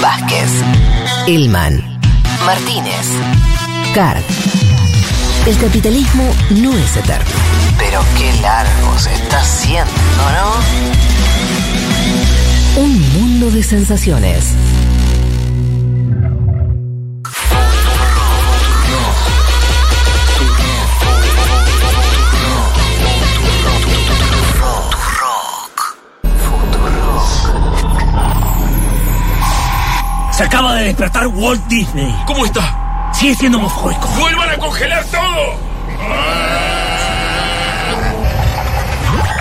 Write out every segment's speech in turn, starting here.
Vázquez, Elman, Martínez, Card. El capitalismo no es eterno. Pero qué largo se está haciendo, ¿no? Un mundo de sensaciones. Se acaba de despertar Walt Disney. ¿Cómo está? Sigue siendo homofóbico. ¡Vuelvan a congelar todo!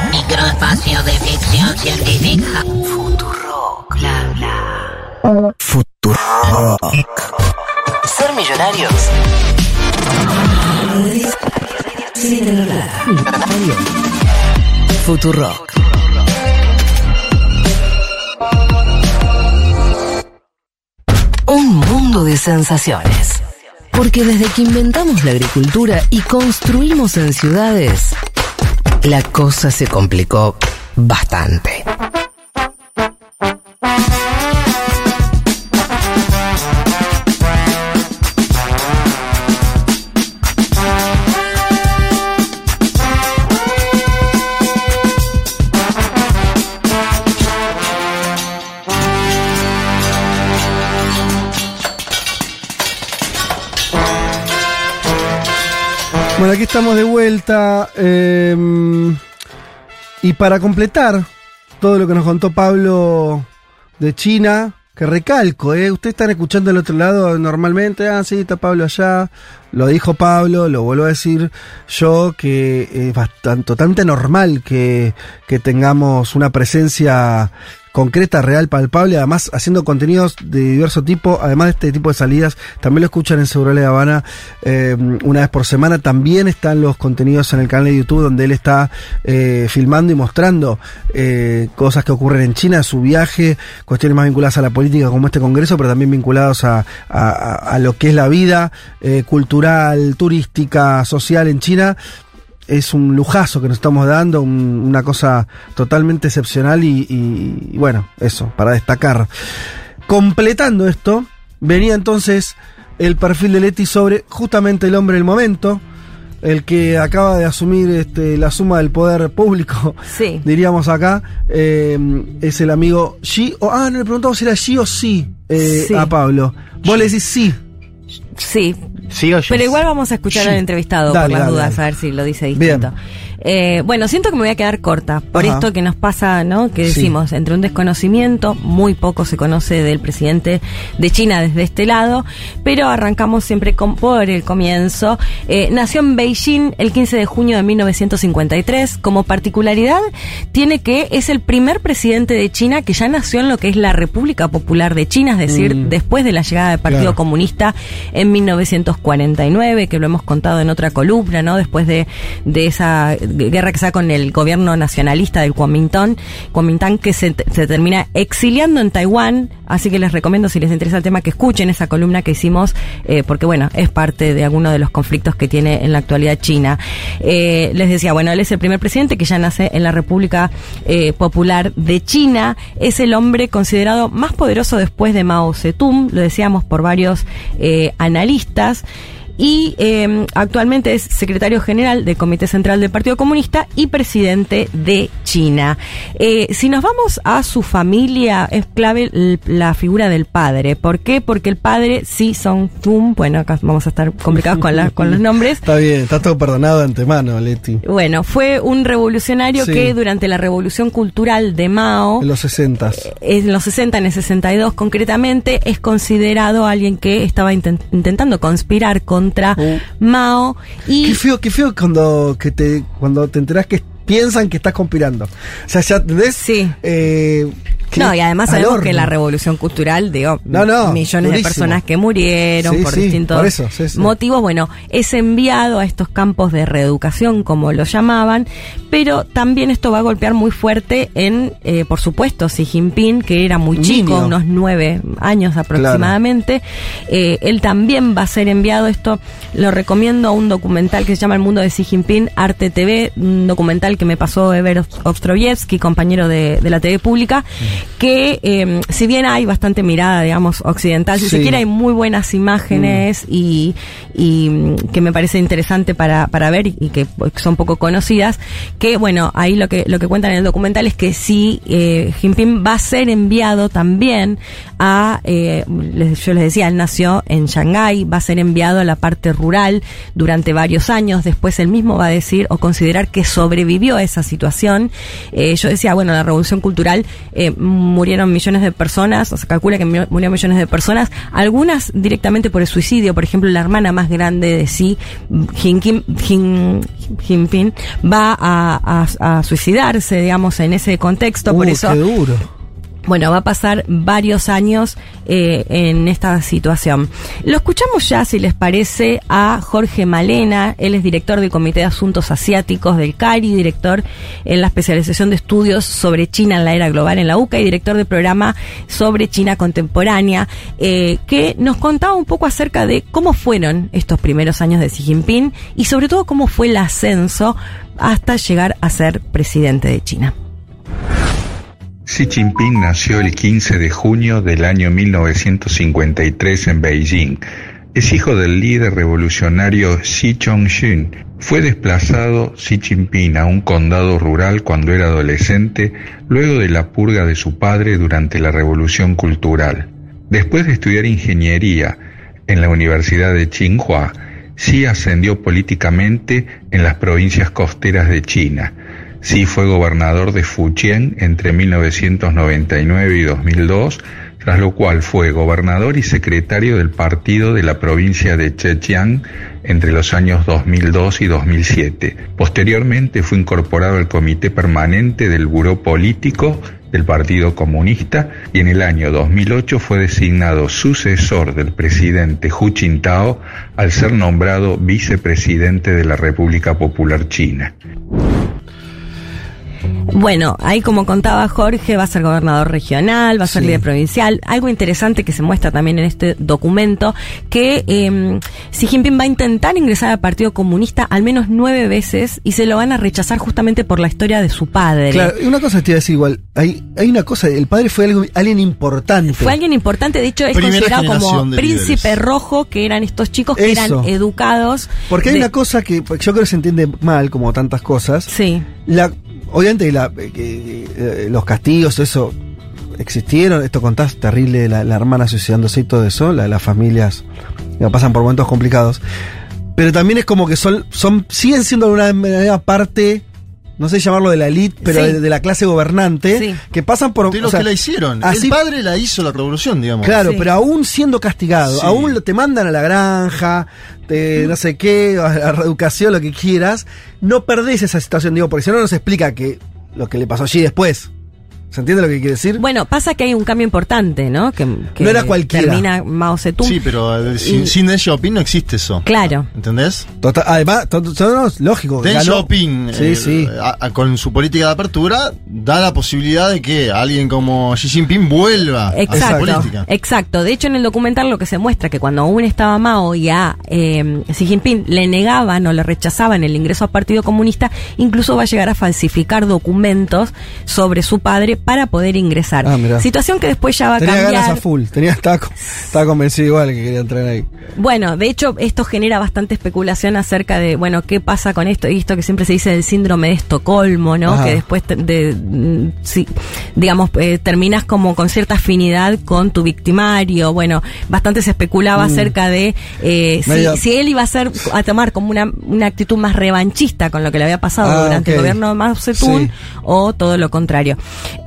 Microespacio de ficción científica. Futurock. Bla, bla. Futurock. Ser millonarios. Sin. Futurock. De sensaciones. Porque desde que inventamos la agricultura y construimos en ciudades, la cosa se complicó bastante. Estamos de vuelta. eh, y para completar todo lo que nos contó Pablo de China, que recalco, ¿eh? Ustedes están escuchando del otro lado normalmente. Ah, sí, está Pablo allá. Lo dijo Pablo, lo vuelvo a decir yo, que es bastante, totalmente normal que, que tengamos una presencia concreta, real, palpable, además haciendo contenidos de diverso tipo, además de este tipo de salidas, también lo escuchan en Seguro de Habana eh, una vez por semana, también están los contenidos en el canal de YouTube donde él está eh, filmando y mostrando eh, cosas que ocurren en China, su viaje, cuestiones más vinculadas a la política como este congreso, pero también vinculados a, a- a- lo que es la vida eh, cultural, turística, social en China es un lujazo que nos estamos dando, un- una cosa totalmente excepcional y, y- y bueno, eso, para destacar. Completando esto, venía entonces el perfil de Leti sobre justamente el hombre del momento, el que acaba de asumir este, la suma del poder público, Sí. diríamos acá, eh, es el amigo Xi, o, ah, no le preguntamos si era Xi o sí, eh, Sí. a Pablo. Vos le decís sí. Sí. Sí Pero igual vamos a escuchar Sí. al entrevistado Dale, por las dale, dudas, dale. a ver si lo dice Bien. Eh, bueno, siento que me voy a quedar corta por Ajá. esto que nos pasa, ¿no? Que Sí. decimos, entre un desconocimiento, muy poco se conoce del presidente de China desde este lado, pero arrancamos siempre con, por el comienzo. Eh, nació en Beijing el 15 de junio de 1953. Como particularidad, tiene que es el primer presidente de China que ya nació en lo que es la República Popular de China, es decir, Mm. después de la llegada del Partido Claro. Comunista en 1949, que lo hemos contado en otra columna, ¿no? Después de, de esa guerra que se con el gobierno nacionalista del Kuomintang, Kuomintang que se, se termina exiliando en Taiwán, así que les recomiendo si les interesa el tema que escuchen esa columna que hicimos, eh, porque bueno, es parte de alguno de los conflictos que tiene en la actualidad China. Eh, les decía, bueno, él es el primer presidente que ya nace en la República eh, Popular de China, es el hombre considerado más poderoso después de Mao Zedong, lo decíamos por varios eh, analistas. Y eh, actualmente es secretario general del Comité Central del Partido Comunista y presidente de China. Eh, si nos vamos a su familia, es clave la figura del padre. ¿Por qué? Porque el padre, sí, Song Tum, bueno, acá vamos a estar complicados con, la- con los nombres. Está bien, está todo perdonado de antemano, Leti. Bueno, fue un revolucionario Sí. que durante la revolución cultural de Mao, En los 60 en los 60, en el 62 concretamente, es considerado alguien que estaba inten- intentando conspirar contra Uh. Mao y... Qué feo, qué feo cuando, que te, cuando te enterás que piensan que estás conspirando. O sea, ya ¿entendés? Sí. Eh, No, y además sabemos horno. que la revolución cultural, digo, No, no, millones de personas que murieron Sí, por sí, distintos por eso, sí, motivos, bueno, es enviado a estos campos de reeducación, como lo llamaban, pero también esto va a golpear muy fuerte en, eh, por supuesto, Xi Jinping, que era muy chico, niño. unos nueve años aproximadamente. Eh, él también va a ser enviado, esto lo recomiendo a un documental que se llama El Mundo de Xi Jinping, Arte TV, un documental que me pasó Ever Ostrovievsky, compañero de, de la TV pública, que eh, si bien hay bastante mirada, digamos, occidental, si Sí. se quiere, hay muy buenas imágenes y, y, mm, que me parece interesante para, para ver y, y que son poco conocidas, que bueno, ahí lo que, lo que cuentan en el documental es que sí, eh, Jinping va a ser enviado también a, eh, yo les decía, él nació en Shanghái, va a ser enviado a la parte rural durante varios años, después él mismo va a decir o considerar que sobrevivió a esa situación. Eh, yo decía, bueno, la revolución cultural eh, murieron millones de personas, o se calcula que mu- murieron millones de personas, algunas directamente por el suicidio, por ejemplo, la hermana más grande de sí, Jin Kim- Jin- Jinping, va a, a- a suicidarse, digamos, en ese contexto, por Uh, eso qué duro. Bueno, va a pasar varios años eh, en esta situación. Lo escuchamos ya, si les parece, a Jorge Malena. Él es director del Comité de Asuntos Asiáticos del CARI, director en la especialización de estudios sobre China en la era global en la UCA y director del programa sobre China contemporánea, eh, que nos contaba un poco acerca de cómo fueron estos primeros años de Xi Jinping y sobre todo cómo fue el ascenso hasta llegar a ser presidente de China. Xi Jinping nació el 15 de junio del año 1953 en Beijing. Es hijo del líder revolucionario Xi Chongxun. Fue desplazado Xi Jinping a un condado rural cuando era adolescente, luego de la purga de su padre durante la Revolución Cultural. Después de estudiar ingeniería en la Universidad de Tsinghua, Xi ascendió políticamente en las provincias costeras de China. Xi fue gobernador de Fujian entre 1999 y 2002, tras lo cual fue gobernador y secretario del partido de la provincia de Zhejiang entre los años 2002 y 2007. Posteriormente fue incorporado al comité permanente del Buró Político del Partido Comunista y en el año 2008 fue designado sucesor del presidente Hu Jintao al ser nombrado vicepresidente de la República Popular China. Bueno, ahí como contaba Jorge, va a ser gobernador regional, va a ser Sí. líder provincial. Algo interesante que se muestra también en este documento, que eh, Xi Jinping va a intentar ingresar al Partido Comunista al menos nueve veces y se lo van a rechazar justamente por la historia de su padre. Claro, y una cosa te iba a decir igual. Hay, hay una cosa, el padre fue algo- alguien importante. Fue alguien importante, de hecho es Primera considerado como príncipe líderes. rojo, que eran estos chicos que Eso. eran educados. Porque hay de- una cosa que yo creo que se entiende mal, como tantas cosas. Sí, La, obviamente la, eh, eh, los castigos, eso existieron. Esto contás terrible, la, hermana suicidándose y todo eso, la- las familias pasan por momentos complicados. Pero también es como que son, son siguen siendo de alguna manera parte, no sé llamarlo de la elite, pero Sí. de, de la clase gobernante, Sí. que pasan por... De o los sea, que la hicieron. así- el padre la hizo la revolución, digamos. Claro, Sí. pero aún siendo castigado, Sí. aún lo- te mandan a la granja, te, no sé qué, a la reeducación, lo que quieras, no perdés esa situación, digo, porque si no nos explica que lo que le pasó allí después. ¿Se entiende lo que quiere decir? Bueno, pasa que hay un cambio importante, ¿no? Que, que No era cualquiera. Termina Mao Zedong. Sí, pero eh, sin, Y- sin Deng Xiaoping no existe eso. Claro. ¿Entendés? Total- además, to- to- no, es lógico. Deng ganó. Xiaoping, Sí, eh, sí. a- a- con su política de apertura, da la posibilidad de que alguien como Xi Jinping vuelva a la Exacto, política. exacto. De hecho, en el documental lo que se muestra que cuando aún estaba Mao y a eh, Xi Jinping le negaban o le rechazaban el ingreso al Partido Comunista, incluso va a llegar a falsificar documentos sobre su padre para poder ingresar. Ah. Situación que después ya va a Tenía ganas a cambiar. full, tenía, estaba, estaba convencido igual que quería entrar ahí. Bueno, de hecho, esto genera bastante especulación acerca de, bueno, qué pasa con esto, y esto que siempre se dice del síndrome de Estocolmo, ¿no? Ajá. Que después, de, mm, sí, digamos, eh, terminas como con cierta afinidad con tu victimario. Bueno, bastante se especulaba acerca de eh, si, Mm. Él iba a ser, a tomar como una, una actitud más revanchista con lo que le había pasado Ah, durante el gobierno de Mao Zedong Sí. o todo lo contrario.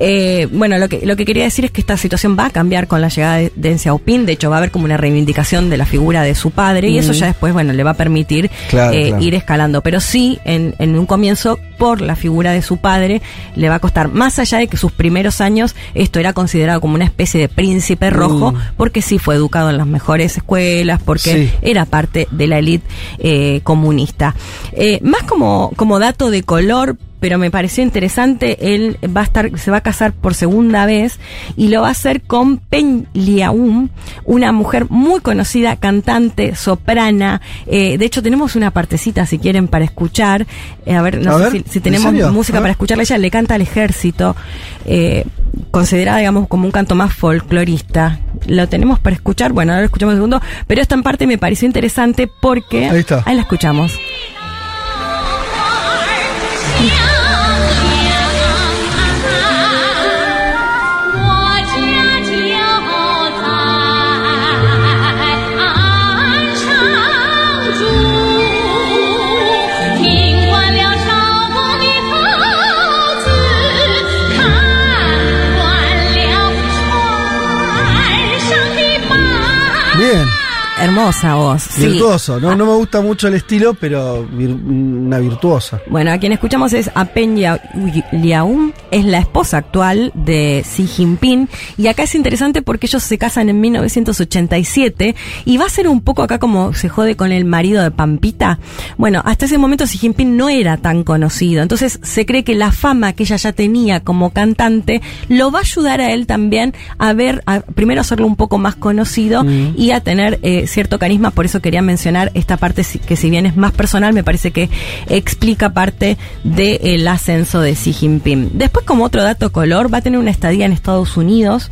Eh, bueno, lo que, lo que quería decir es que esta situación va a cambiar con la llegada de Deng Xiaoping, de hecho va a haber como una reivindicación de la figura de su padre y eso ya después, bueno, le va a permitir Claro, eh, claro. ir escalando, pero sí, en, en un comienzo, por la figura de su padre, le va a costar, más allá de que sus primeros años, esto era considerado como una especie de príncipe rojo, Mm. porque sí fue educado en las mejores escuelas, porque Sí. era parte de la élite eh, comunista. Eh, más como, como dato de color, pero me pareció interesante, él va a estar, se va a casar por segunda vez y lo va a hacer con Pen Liaum, una mujer muy conocida, cantante, soprana. Eh, de hecho, tenemos una partecita, si quieren, para escuchar. Eh, a ver, no A sé ver, si, si ¿en tenemos música para escucharla. Ella le canta al ejército. Eh, considerada, digamos, como un canto más folclorista. Lo tenemos para escuchar, bueno, ahora lo escuchamos un segundo, pero esta en parte me pareció interesante porque... Ahí está. Ahí la escuchamos. Hermosa voz. sí. virtuoso. No, no me gusta mucho el estilo, pero vir- una virtuosa. Bueno, a quien escuchamos es a Pen Lia- Liaum, es la esposa actual de Xi Jinping. Y acá es interesante porque ellos se casan en 1987 y va a ser un poco acá como se jode con el marido de Pampita. Bueno, hasta ese momento Xi Jinping no era tan conocido. Entonces se cree que la fama que ella ya tenía como cantante lo va a ayudar a él también a ver, a, primero hacerlo un poco más conocido y a tener eh, cierto carisma. Por eso quería mencionar esta parte que si bien es más personal, me parece que explica parte del ascenso de Xi Jinping. Después, como otro dato color, va a tener una estadía en Estados Unidos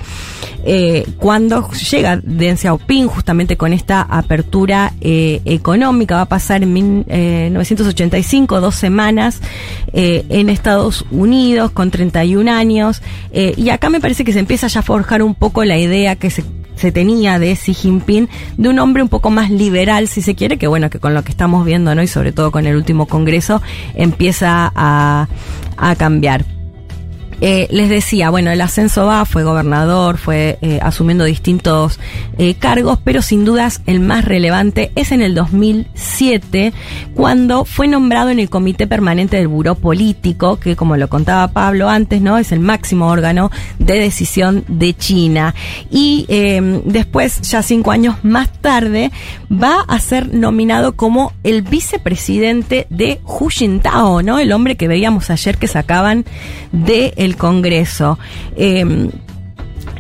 eh, cuando llega Deng Xiaoping justamente con esta apertura eh, económica. Va a pasar en mil- eh, 1985, dos semanas eh, en Estados Unidos con 31 años. Y acá me parece que se empieza ya a forjar un poco la idea que se se tenía de Xi Jinping, de un hombre un poco más liberal, si se quiere, que bueno, que con lo que estamos viendo, ¿no? Y sobre todo con el último congreso, empieza a, a cambiar. Eh, les decía, bueno, el ascenso va, fue gobernador, fue eh, asumiendo distintos eh, cargos, pero sin dudas el más relevante es en el 2007, cuando fue nombrado en el Comité Permanente del Buró Político, que como lo contaba Pablo antes, ¿no? Es el máximo órgano de decisión de China. Y eh, después, ya cinco años más tarde, va a ser nominado como el vicepresidente de Hu Jintao, ¿no? El hombre que veíamos ayer que sacaban del Congreso. Eh,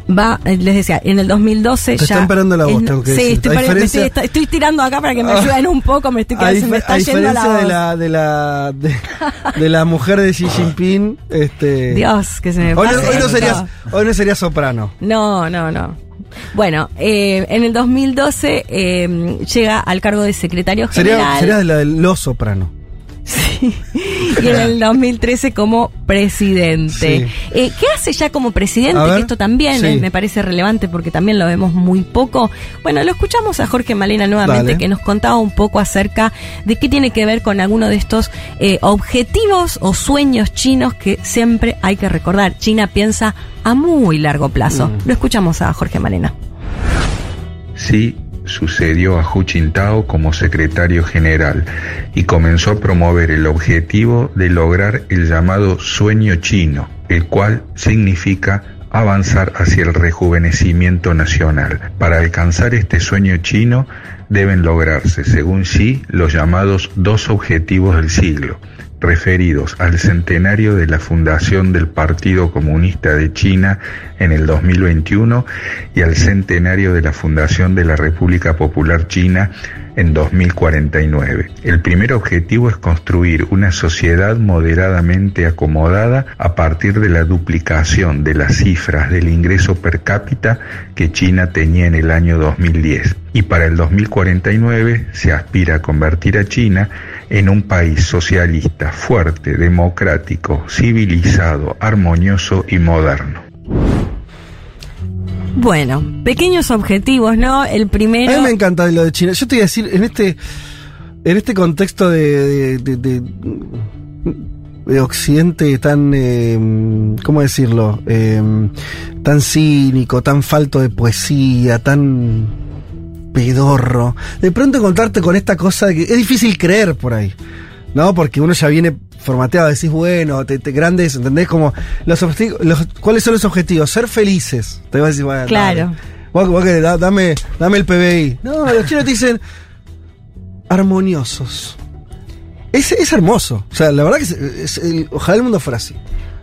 Va, les decía, en el 2012 Te ya. están parando la voz, en- tengo que sí, decir. estoy, diferencia- tirando acá para que me ayuden un poco, me estoy quedando, me está yendo la voz. de la, de la de, de la mujer de Xi Jinping, este Dios, que se me hoy, no, pase hoy no esto. serías, hoy no serías soprano. No, no, no. Bueno, eh, en el 2012 eh, llega al cargo de secretario general. sería de la de los soprano. Y en el 2013 como presidente. Sí. Eh, ¿Qué hace ya como presidente? Que esto también sí. eh, me parece relevante porque también lo vemos muy poco. Bueno, lo escuchamos a Jorge Malena nuevamente Dale. que nos contaba un poco acerca de qué tiene que ver con alguno de estos eh, objetivos o sueños chinos que siempre hay que recordar. China piensa a muy largo plazo. Mm. Lo escuchamos a Jorge Malena. Xi sucedió a Hu Jintao como secretario general y comenzó a promover el objetivo de lograr el llamado sueño chino, el cual significa avanzar hacia el rejuvenecimiento nacional. Para alcanzar este sueño chino deben lograrse, según Xi, los llamados dos objetivos del siglo, referidos al centenario de la fundación del Partido Comunista de China en el 2021 y al centenario de la fundación de la República Popular China en 2049. El primer objetivo es construir una sociedad moderadamente acomodada a partir de la duplicación de las cifras del ingreso per cápita que China tenía en el año 2010. Y para el 2049 se aspira a convertir a China en un país socialista, fuerte, democrático, civilizado, armonioso y moderno. Bueno, pequeños objetivos, ¿no? El A primero. mí me encanta lo de China. Yo te voy a decir, en este, en este contexto de, de, de- de- de Occidente tan, eh, ¿cómo decirlo? Eh, tan cínico, tan falto de poesía, tan pedorro. De pronto encontrarte con esta cosa de que es difícil creer por ahí. ¿No? Porque uno ya viene formateado, decís, bueno, te, te- grandes, ¿entendés? Como los objetivos, los, ¿cuáles son los objetivos? Ser felices. Te vas a decir, bueno, Claro. dale. Vos- vos querés, da- dame, dame el PBI. No, los chinos te dicen armoniosos. Es, es hermoso. O sea, la verdad que es, es el- ojalá el mundo fuera así.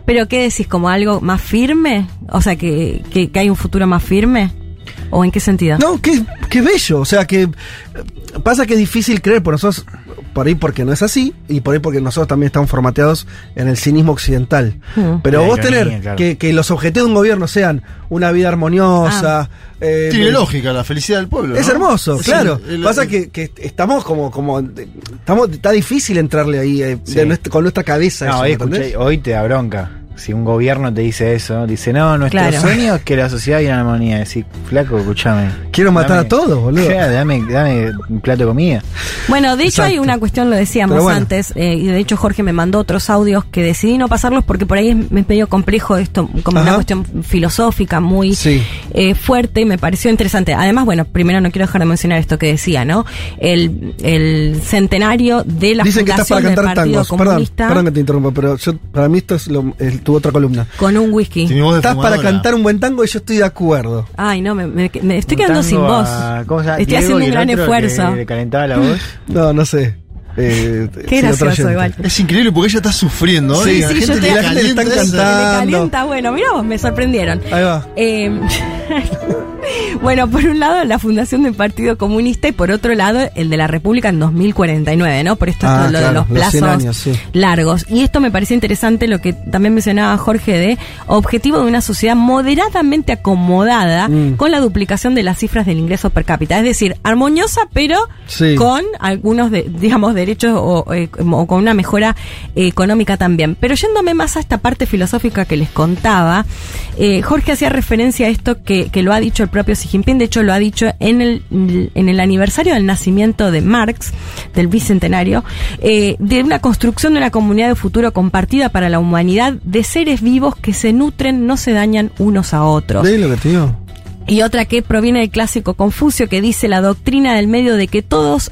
¿Pero qué decís? ¿Como algo más firme? O sea, que, que, que hay un futuro más firme. ¿O en qué sentido? No, qué, qué bello. O sea, que pasa que es difícil creer, por nosotros por ahí porque no es así y por ahí porque nosotros también estamos formateados en el cinismo occidental. Hmm. Pero La vos ironía, tener claro. que, que los objetivos de un gobierno sean una vida armoniosa. eh, Tiene eh, lógica la felicidad del pueblo. Es ¿no? hermoso, claro. el- el- Pasa que, que estamos como, como estamos, está difícil entrarle ahí eh, Sí. de nuestra- con nuestra cabeza. No, eso, hoy, escuché- hoy te da bronca. Si un gobierno te dice eso, dice, no, nuestro Claro. sueño es que la sociedad viva en armonía. Decir, flaco, escúchame. Quiero matar Dame- a todos, boludo. Claro, dame, dame un plato de comida. Bueno, de hecho hay una cuestión, lo decíamos bueno. antes, eh, y de hecho Jorge me mandó otros audios que decidí no pasarlos porque por ahí es, es medio complejo esto, como una cuestión filosófica muy Sí. eh, fuerte y me pareció interesante. Además, bueno, primero no quiero dejar de mencionar esto que decía, ¿no? El, el centenario de la Dicen que estás para fundación del cantar Partido tangos. Perdón, Comunista perdón que te interrumpa, pero yo, para mí esto es lo- el- tu otra columna. con un whisky. Tiene voz de Estás para cantar un buen tango y yo estoy de acuerdo. Ay, no, me, me- me estoy Un quedando sin voz. a- ¿cómo se llama? Estoy Diego haciendo un gran esfuerzo. Le calentaba la voz. No, no sé. Eh, Qué gracioso igual. Es increíble porque ella está sufriendo. Sí, ¿eh? sí, la yo gente te- le la gente le están calienta cantando. Bueno, mira vos, me sorprendieron. Ahí va. Eh, bueno, por un lado la fundación del Partido Comunista y por otro lado el de la República en 2049, ¿no? Por esto Ah, es lo claro, de los los 100 plazos años, sí. largos. Y esto me parece interesante lo que también mencionaba Jorge de objetivo de una sociedad moderadamente acomodada Mm. con la duplicación de las cifras del ingreso per cápita. Es decir, armoniosa pero Sí. con algunos, de, digamos, derechos o, eh, o con una mejora eh, económica también. Pero yéndome más a esta parte filosófica que les contaba, eh, Jorge hacía referencia a esto que, que lo ha dicho el propio Xi Jinping, de hecho lo ha dicho en el, en el aniversario del nacimiento de Marx, del bicentenario, eh, de una construcción de una comunidad de futuro compartida para la humanidad de seres vivos que se nutren, no se dañan unos a otros. ¿Ves lo que te digo? Y otra que proviene del clásico Confucio que dice la doctrina del medio de que todos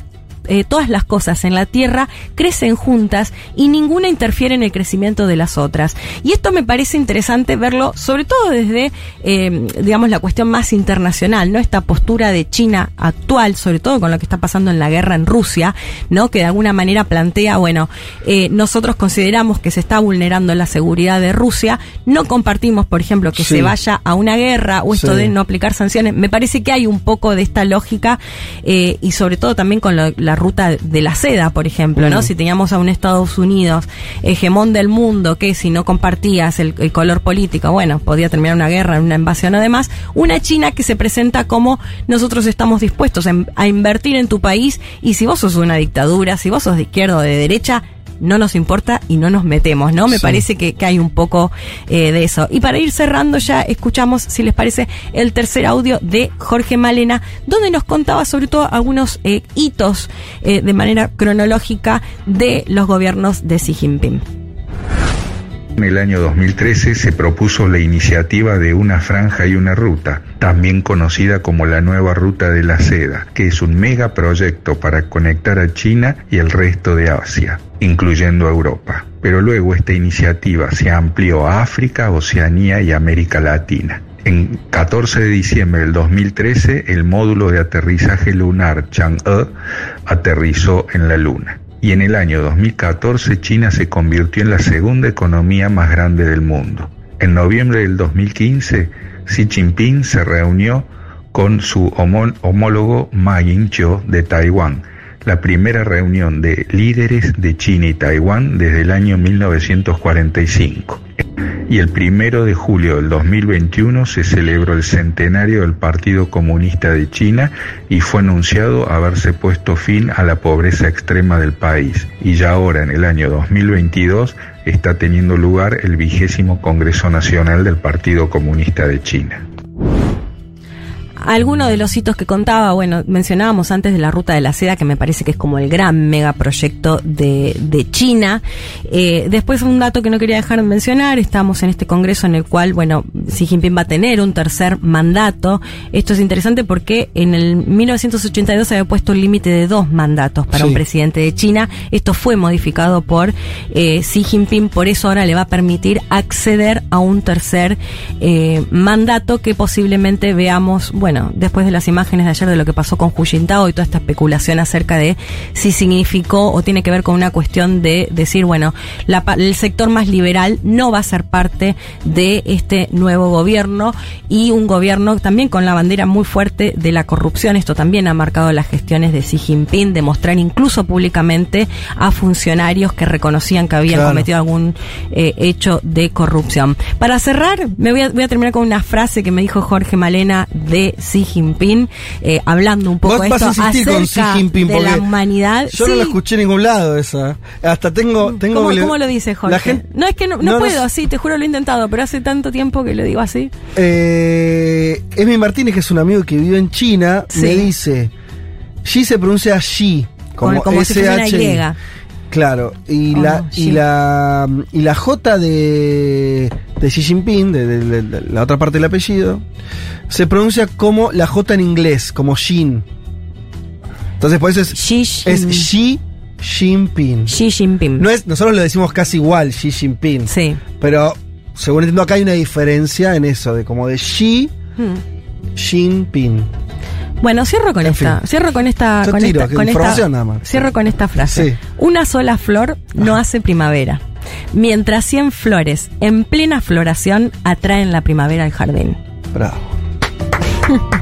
eh, todas las cosas en la Tierra crecen juntas y ninguna interfiere en el crecimiento de las otras. Y esto me parece interesante verlo, sobre todo desde, eh, digamos, la cuestión más internacional, ¿no? Esta postura de China actual, sobre todo con lo que está pasando en la guerra en Rusia, ¿no? Que de alguna manera plantea, bueno, eh, nosotros consideramos que se está vulnerando la seguridad de Rusia, no compartimos, por ejemplo, que Sí. se vaya a una guerra o esto Sí. de no aplicar sanciones. Me parece que hay un poco de esta lógica eh, y sobre todo también con lo- la ruta de la seda, por ejemplo, ¿no? Mm. Si teníamos a un Estados Unidos hegemón del mundo que si no compartías el, el color político, bueno, podía terminar una guerra, una invasión o demás, una China que se presenta como nosotros estamos dispuestos a, a invertir en tu país y si vos sos una dictadura, si vos sos de izquierda o de derecha, no nos importa y no nos metemos, ¿no? Me Sí. parece que, que hay un poco eh, de eso. Y para ir cerrando ya escuchamos, si les parece, el tercer audio de Jorge Malena, donde nos contaba sobre todo algunos eh, hitos eh, de manera cronológica de los gobiernos de Xi Jinping. En el año 2013 se propuso la iniciativa de una franja y una ruta, también conocida como la nueva ruta de la seda, que es un megaproyecto para conectar a China y el resto de Asia, incluyendo Europa. Pero luego esta iniciativa se amplió a África, Oceanía y América Latina. En 14 de diciembre del 2013, el módulo de aterrizaje lunar Chang'e aterrizó en la Luna. Y en el año 2014 China se convirtió en la segunda economía más grande del mundo. En noviembre del 2015, Xi Jinping se reunió con su homó- homólogo Ma Ying-jeou de Taiwán, la primera reunión de líderes de China y Taiwán desde el año 1945. Y el primero de julio del 2021 se celebró el centenario del Partido Comunista de China y fue anunciado haberse puesto fin a la pobreza extrema del país. Y ya ahora, en el año 2022, está teniendo lugar el vigésimo Congreso Nacional del Partido Comunista de China. Algunos de los hitos que contaba, bueno, mencionábamos antes de la ruta de la seda, que me parece que es como el gran megaproyecto de, de China. Eh, después un dato que no quería dejar de mencionar, estamos en este congreso en el cual, bueno, Xi Jinping va a tener un tercer mandato. Esto es interesante porque en el 1982 se había puesto un límite de dos mandatos para Sí. un presidente de China. Esto fue modificado por eh, Xi Jinping, por eso ahora le va a permitir acceder a un tercer eh, mandato que posiblemente veamos, bueno, bueno, después de las imágenes de ayer de lo que pasó con Hu Jintao y toda esta especulación acerca de si significó o tiene que ver con una cuestión de decir, bueno, la el sector más liberal no va a ser parte de este nuevo gobierno y un gobierno también con la bandera muy fuerte de la corrupción. Esto también ha marcado las gestiones de Xi Jinping, de mostrar incluso públicamente a funcionarios que reconocían que habían Claro. cometido algún eh, hecho de corrupción. Para cerrar, me voy a, voy a terminar con una frase que me dijo Jorge Malena de Xi Jinping, eh, hablando un poco de vas esto a insistir con Xi acerca Jinping de la humanidad. Yo no Sí. lo escuché en ningún lado esa. Hasta tengo. tengo ¿Cómo, le- cómo lo dice Jorge? La gente, no, es que no, no no, no puedo, sé. así, te juro lo he intentado, pero hace tanto tiempo que lo digo así. Eh, Emi Martínez, que es un amigo que vivió en China, Sí. me dice: Xi se pronuncia Xi, como, Como- como si fuera una SHI. Y. Claro, y, Oh, la, no, y, la, y la J de, de Xi Jinping, de, de- de- de la otra parte del apellido, se pronuncia como la J en inglés, como Xin. Entonces, por eso es, Xi, es Xi Jinping. Xi Jinping. No es, nosotros lo decimos casi igual, Xi Jinping. Sí. Pero, según entiendo, acá hay una diferencia en eso, de como de Xi Hmm. Jinping. Bueno, cierro con En esta, fin. cierro con esta, Yo con tiro, esta, con esta, información nada más. cierro con esta frase. Sí. Una sola flor no hace primavera. Mientras 100 flores en plena floración atraen la primavera al jardín. Bravo.